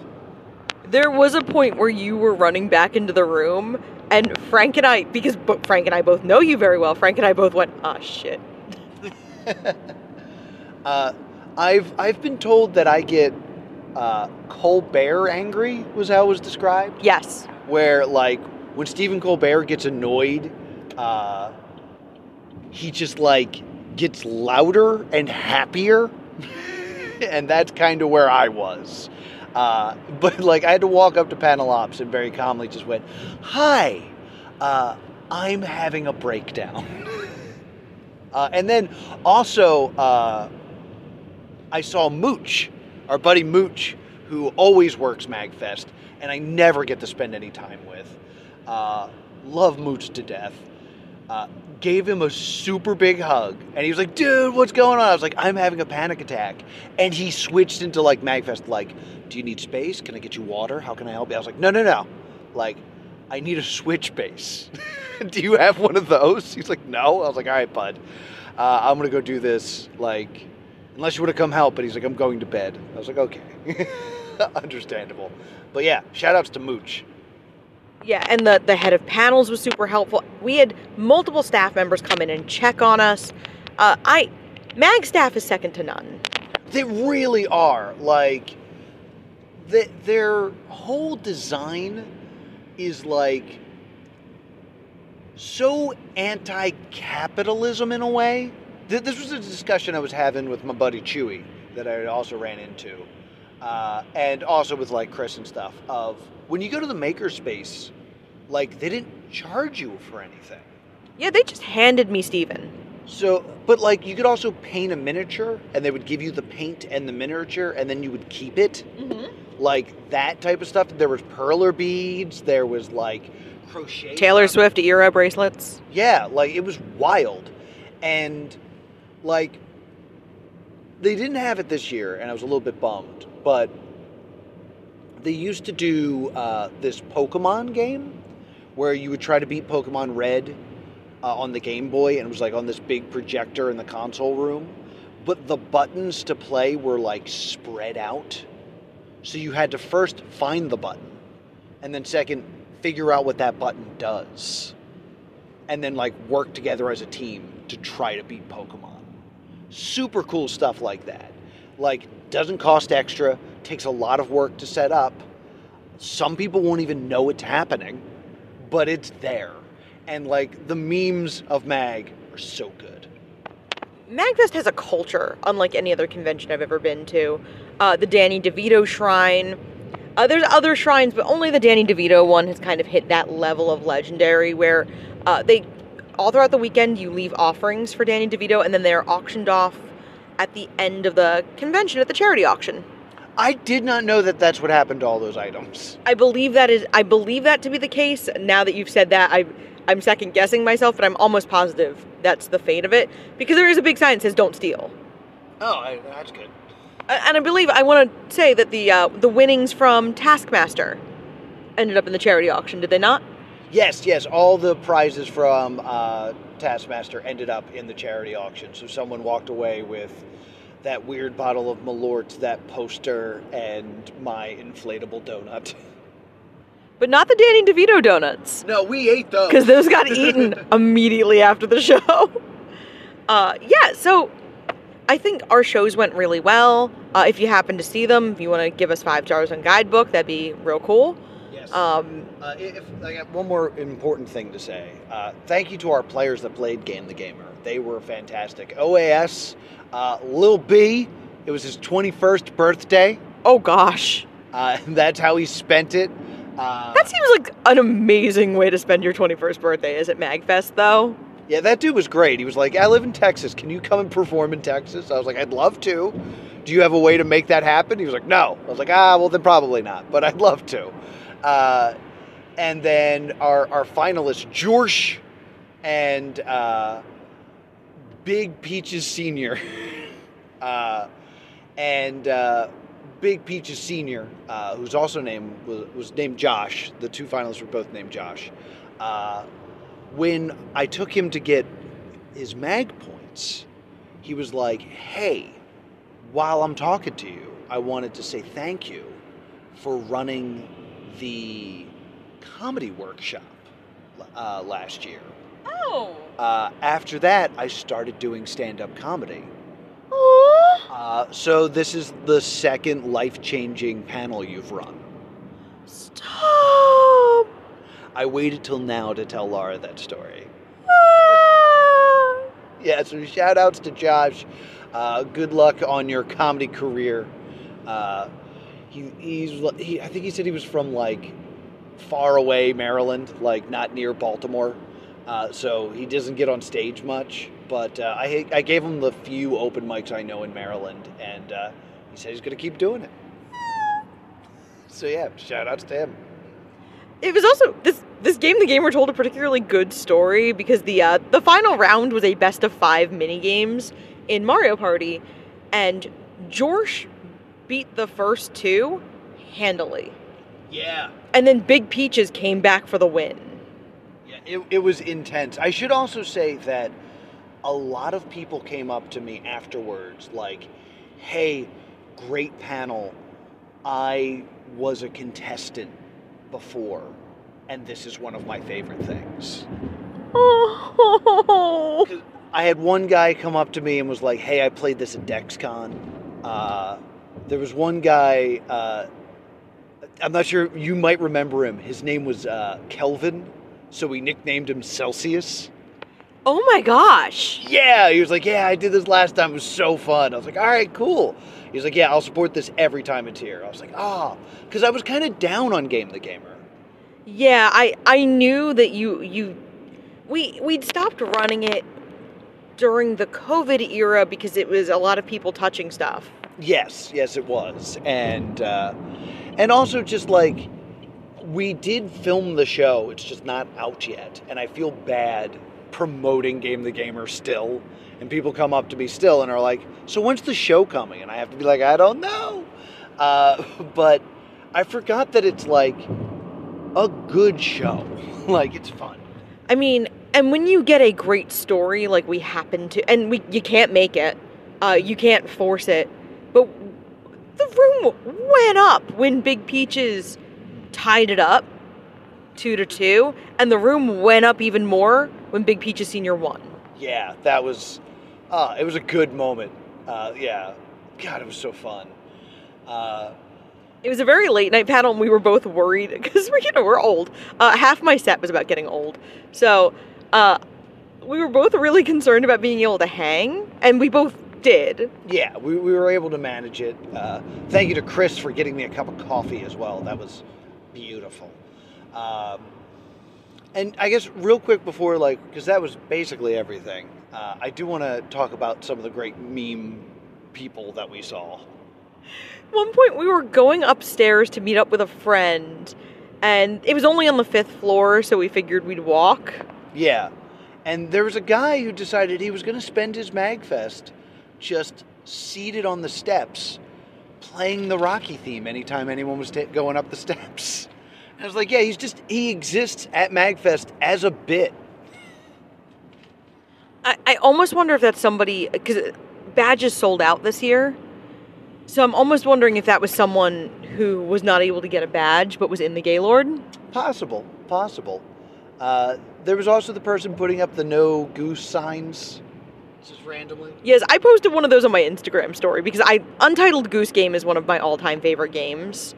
There was a point where you were running back into the room, and Frank and I, because Frank and I both know you very well, Frank and I both went, ah, shit. [laughs] Uh, I've I've been told that I get uh, Colbert angry was how it was described. Yes. Where like when Stephen Colbert gets annoyed, uh, he just like gets louder and happier, [laughs] and that's kind of where I was. Uh, [laughs] but like I had to walk up to panel ops and very calmly just went, "Hi, uh, I'm having a breakdown." [laughs] uh, and then also uh, I saw Mooch, our buddy Mooch, who always works Magfest, and I never get to spend any time with. Uh, love Mooch to death. Uh, gave him a super big hug, and he was like, "Dude, what's going on?" I was like, "I'm having a panic attack," and he switched into like Magfest, like, "Do you need space? Can I get you water? How can I help you?" I was like, "No, no, no, like, I need a switch base. [laughs] do you have one of those?" He's like, "No." I was like, "All right, bud, uh, I'm gonna go do this. Like, unless you want to come help." But he's like, "I'm going to bed." I was like, "Okay." [laughs] Understandable. But yeah, shout outs to Mooch. Yeah, and the, the head of panels was super helpful. We had multiple staff members come in and check on us. Uh, I Mag staff is second to none. They really are. Like, the, their whole design is like so anti capitalism in a way. This was a discussion I was having with my buddy Chewy that I also ran into. Uh, and also with like Chris and stuff. Of when you go to the makerspace, like, they didn't charge you for anything. Yeah, they just handed me Steven. So, but like you could also paint a miniature, and they would give you the paint and the miniature, and then you would keep it. Mm-hmm. Like that type of stuff. There was perler beads. There was like crochet. Taylor stuff. Swift era bracelets. Yeah, like it was wild, and like they didn't have it this year, and I was a little bit bummed. But they used to do uh, this Pokemon game where you would try to beat Pokemon Red uh, on the Game Boy, and it was like on this big projector in the console room. But the buttons to play were like spread out. So you had to first find the button, and then second, figure out what that button does. And then like work together as a team to try to beat Pokemon. Super cool stuff like that. Like, doesn't cost extra, takes a lot of work to set up. Some people won't even know it's happening, but it's there. And like the memes of Mag are so good. Magfest has a culture unlike any other convention I've ever been to. Uh, the Danny DeVito Shrine. Uh, there's other shrines, but only the Danny DeVito one has kind of hit that level of legendary where uh, they, all throughout the weekend, you leave offerings for Danny DeVito and then they're auctioned off at the end of the convention at the charity auction. I did not know that that's what happened to all those items. I believe that is I believe that to be the case. Now that you've said that, I I'm second guessing myself, but I'm almost positive that's the fate of it because there is a big sign that says "Don't steal." Oh, I, that's good. And I believe I want to say that the uh, the winnings from Taskmaster ended up in the charity auction, did they not? Yes, yes. All the prizes from uh, Taskmaster ended up in the charity auction. So someone walked away with that weird bottle of Malort, that poster, and my inflatable donut. [laughs] But not the Danny DeVito donuts No, we ate those. because those got [laughs] eaten immediately after the show. [laughs] Uh, yeah, so I think our shows went really well. Uh, if you happen to see them, if you want to give us five stars on Guidebook, that'd be real cool. Yes. Um, Uh, if I got one more important thing to say, uh, thank you to our players that played Game the Gamer. They were fantastic. OAS, uh, Lil B, it was his 21st birthday. oh gosh, Uh, [laughs] that's how he spent it. Uh, that seems like an amazing way to spend your 21st birthday. Is it Magfest though? yeah, that dude was great. He was like, I live in Texas. Can you come and perform in Texas? I was like, I'd love to. Do you have a way to make that happen? He was like, No. I was like, Ah, well, then probably not, but I'd love to. Uh, and then our, our finalists, Jorsh and uh, Big Peaches Senior, [laughs] uh, and uh, Big Peaches Senior, uh, who's also named was, was named Josh. The two finalists were both named Josh. Uh, when I took him to get his mag points, he was like, "Hey, while I'm talking to you, I wanted to say thank you for running the comedy workshop uh, last year. Oh. Uh, after that, I started doing stand up comedy. Uh, so, this is the second life changing panel you've run. Stop. I waited till now to tell Laura that story. Ah. [laughs] Yeah, so shout outs to Josh. Uh, good luck on your comedy career. Uh, he, he's, he, I think he said he was from like far away Maryland, like not near Baltimore. Uh, so he doesn't get on stage much. But uh, I, I gave him the few open mics I know in Maryland, and uh, he said he's going to keep doing it. So yeah, shout outs to him. It was also this this game. The gamer told a particularly good story because the uh, the final round was a best of five mini games in Mario Party, and Jorsh beat the first two handily, Yeah, and then Big Peaches came back for the win. Yeah, it, it was intense. I should also say that a lot of people came up to me afterwards, like, hey, great panel. I was a contestant before, and this is one of my favorite things. [laughs] Oh, I had one guy come up to me and was like, hey, I played this at DexCon. Uh, there was one guy, uh, I'm not sure, you might remember him. His name was uh, Kelvin, so we nicknamed him Celsius. oh my gosh! yeah, he was like, yeah, I did this last time. It was so fun. I was like, all right, cool. He was like, yeah, I'll support this every time it's here. I was like, ah, because I was kind of down on Game the Gamer. Yeah, I I knew that you you we we'd stopped running it during the COVID era because it was a lot of people touching stuff. Yes, yes, it was, and uh, and also just like we did film the show. It's just not out yet, and I feel bad promoting Game the Gamer still. And people come up to me still and are like, "So when's the show coming?" And I have to be like, "I don't know," uh, [laughs] but I forgot that it's like a good show. [laughs] like it's fun. I mean, and when you get a great story like we happen to, and we you can't make it, uh, you can't force it, but the room went up when Big Peaches tied it up two to two, and the room went up even more when Big Peaches Senior won. Yeah, that was. Uh, it was a good moment. Uh, yeah, God, it was so fun. Uh, It was a very late night panel, and we were both worried because [laughs] we, you know, we're old. Uh, half my set was about getting old, so uh, we were both really concerned about being able to hang, and we both did. yeah, we, we were able to manage it. Uh, thank you to Chris for getting me a cup of coffee as well. That was beautiful. Um, and I guess real quick before, like, because that was basically everything. Uh, I do want to talk about some of the great meme people that we saw. one point we were going upstairs to meet up with a friend and it was only on the fifth floor so we figured we'd walk Yeah, and there was a guy who decided he was going to spend his Magfest just seated on the steps, playing the Rocky theme anytime anyone was ta going up the steps. And I was like, yeah, he's just he exists at Magfest as a bit. i, I almost wonder if that's somebody because badges sold out this year so i'm almost wondering if that was someone who was not able to get a badge but was in the gaylord Possible, possible. Uh, there was also the person putting up the no goose signs. Just randomly. yes i posted one of those on my instagram story because i untitled goose game is one of my all-time favorite games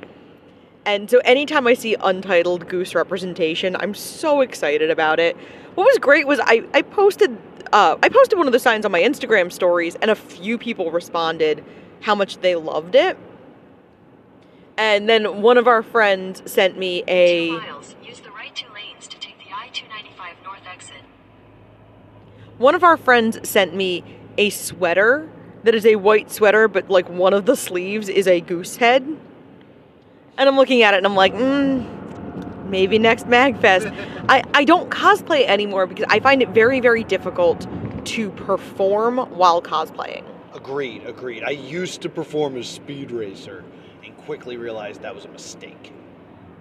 and so anytime i see untitled goose representation i'm so excited about it what was great was i, I posted uh, i posted one of the signs on my instagram stories and a few people responded how much they loved it and then one of our friends sent me a Two miles. Use the right two lanes to take the I-295 north exit. One of our friends sent me a sweater that is a white sweater, but like one of the sleeves is a goose head. And I'm looking at it and I'm like, mm, maybe next MagFest. [laughs] I, I don't cosplay anymore because I find it very, very difficult to perform while cosplaying. Agreed, agreed. I used to perform as Speed Racer and quickly realized that was a mistake.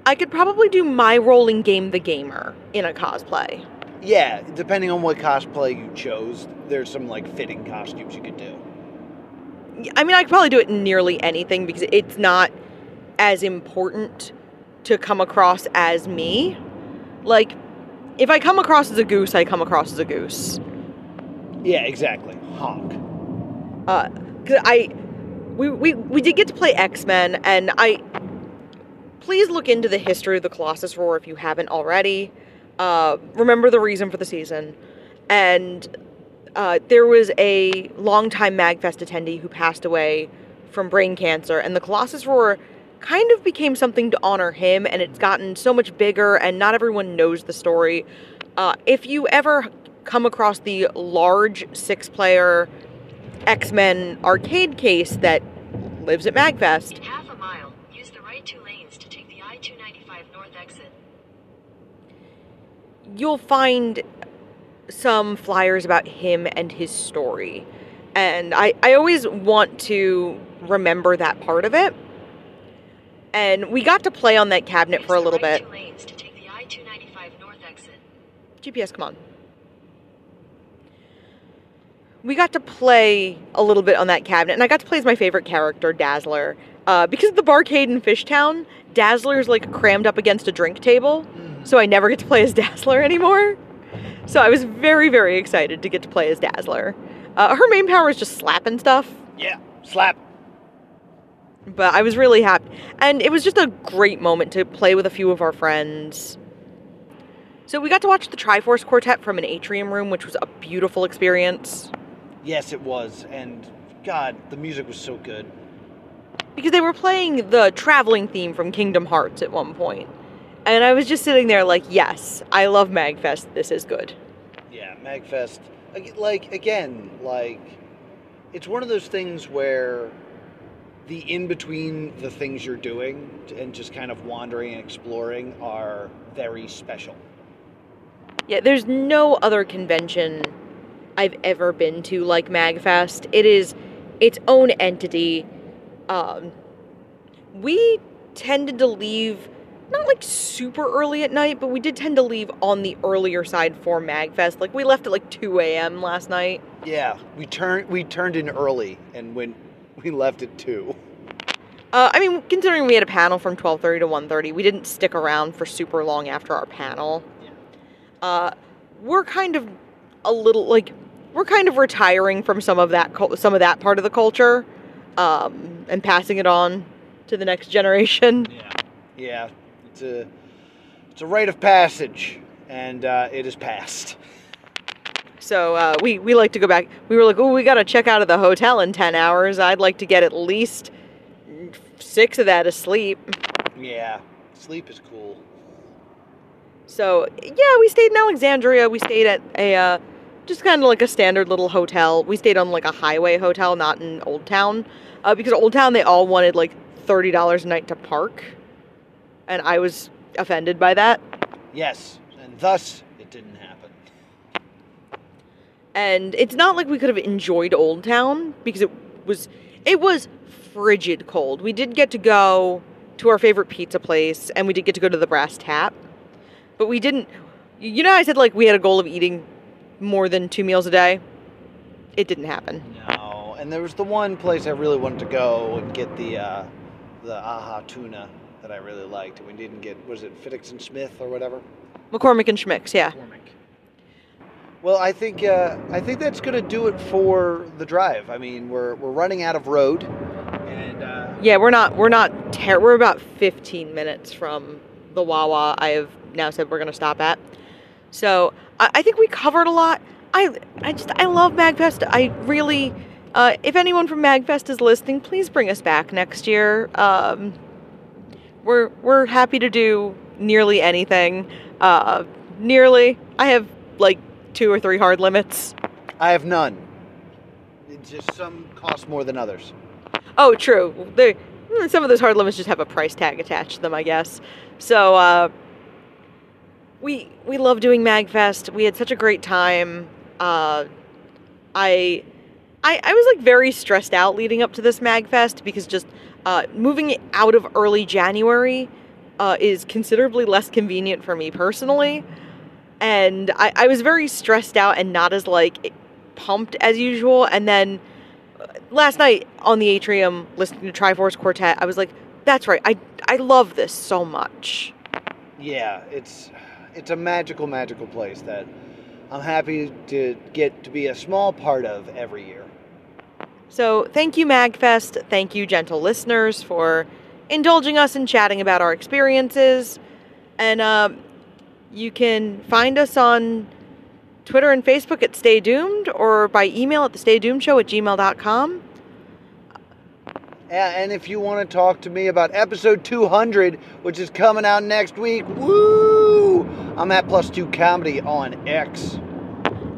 I could probably do my role in game the gamer in a cosplay. Yeah, depending on what cosplay you chose, there's some like fitting costumes you could do. I mean, I could probably do it in nearly anything because it's not as important to come across as me. Like, if I come across as a goose, I come across as a goose. Yeah, exactly. Honk. Uh, 'cause I, we, we, we did get to play X Men, and I. Please look into the history of the Colossus Roar if you haven't already. Uh, remember the reason for the season. And uh, there was a longtime MagFest attendee who passed away from brain cancer, and the Colossus Roar kind of became something to honor him, and it's gotten so much bigger, and not everyone knows the story. Uh, if you ever come across the large six player X Men arcade case that lives at MagFest, In half a mile, use the right two lanes to take the I 295 north exit. You'll find some flyers about him and his story. And I, I always want to remember that part of it. And we got to play on that cabinet for a little right bit. two lanes to take the I 295 north exit. GPS, come on. We got to play a little bit on that cabinet, and I got to play as my favorite character, Dazzler. Uh, because of the barcade in Fishtown, Dazzler's like crammed up against a drink table, so I never get to play as Dazzler anymore. So I was very, very excited to get to play as Dazzler. Uh, her main power is just slapping stuff, Yeah, slap. but I was really happy. And it was just a great moment to play with a few of our friends. So we got to watch the Triforce Quartet from an atrium room, which was a beautiful experience Yes, it was. And God, the music was so good. because they were playing the traveling theme from Kingdom Hearts at one point. And I was just sitting there like, yes, I love Magfest. This is good. Yeah, Magfest. Like again, like it's one of those things where the in between the things you're doing and just kind of wandering and exploring are very special. Yeah, there's no other convention I've ever been to like Magfest. It is its own entity. Um, we tended to leave not like super early at night, but we did tend to leave on the earlier side for Magfest. Like we left at like 2 a.m. last night. Yeah, we turned we turned in early and when [laughs] we left at two. Uh, I mean, considering we had a panel from 12:30 to 1:30, we didn't stick around for super long after our panel. Yeah. Uh, we're kind of a little like we're kind of retiring from some of that some of that part of the culture, um, and passing it on to the next generation. Yeah. Yeah, it's a it's a rite of passage, and uh, it is passed. So uh, we we like to go back. We were like, oh, we got to check out of the hotel in 10 hours. I'd like to get at least six of that asleep. Yeah, sleep is cool. So yeah, we stayed in Alexandria. We stayed at a uh, just kind of like a standard little hotel. We stayed on like a highway hotel, not in Old Town, uh, because Old Town they all wanted like thirty dollars a night to park, and I was offended by that. Yes, and thus it didn't happen. And it's not like we could have enjoyed Old Town because it was it was frigid cold. We did get to go to our favorite pizza place, and we did get to go to the Brass Tap, but we didn't. You know, I said like we had a goal of eating more than two meals a day. It didn't happen. No, and there was the one place I really wanted to go and get the uh, the ahi tuna that I really liked. We didn't get was it Fiddix and Smith or whatever. McCormick and Schmick's, yeah. McCormick. Well, I think uh, I think that's gonna do it for the drive. I mean, we're we're running out of road, and uh, Yeah, we're not we're not ter- we're about 15 minutes from the Wawa I have now said we're gonna stop at. So I, I think we covered a lot. I I just I love Magfest. I really uh, if anyone from Magfest is listening, please bring us back next year. Um, we're we're happy to do nearly anything. Uh, nearly. I have like two or three hard limits. I have none. It's just some cost more than others. Oh, true. They, some of those hard limits just have a price tag attached to them, I guess. So uh, we we love doing Magfest. We had such a great time. Uh, I, I I was like very stressed out leading up to this Magfest because just uh, moving it out of early January uh, is considerably less convenient for me personally, and I, I was very stressed out and not as like pumped as usual. And then last night on the atrium listening to Triforce Quartet, I was like, That's right. I I love this so much. Yeah, it's it's a magical, magical place that I'm happy to get to be a small part of every year. So, thank you, MagFest. Thank you, gentle listeners, for indulging us in chatting about our experiences. And um, you can find us on Twitter and Facebook at Stay Doomed or by email at the Stay Doomed Show at gmail.com. And if you want to talk to me about episode 200, which is coming out next week, woo! I'm at Plus Two Comedy on X.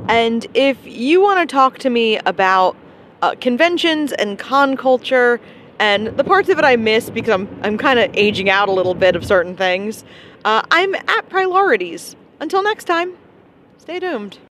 And if you want to talk to me about uh, conventions and con culture and the parts of it I miss because I'm I'm kind of aging out a little bit of certain things, uh, I'm at Priorities. Until next time, stay doomed.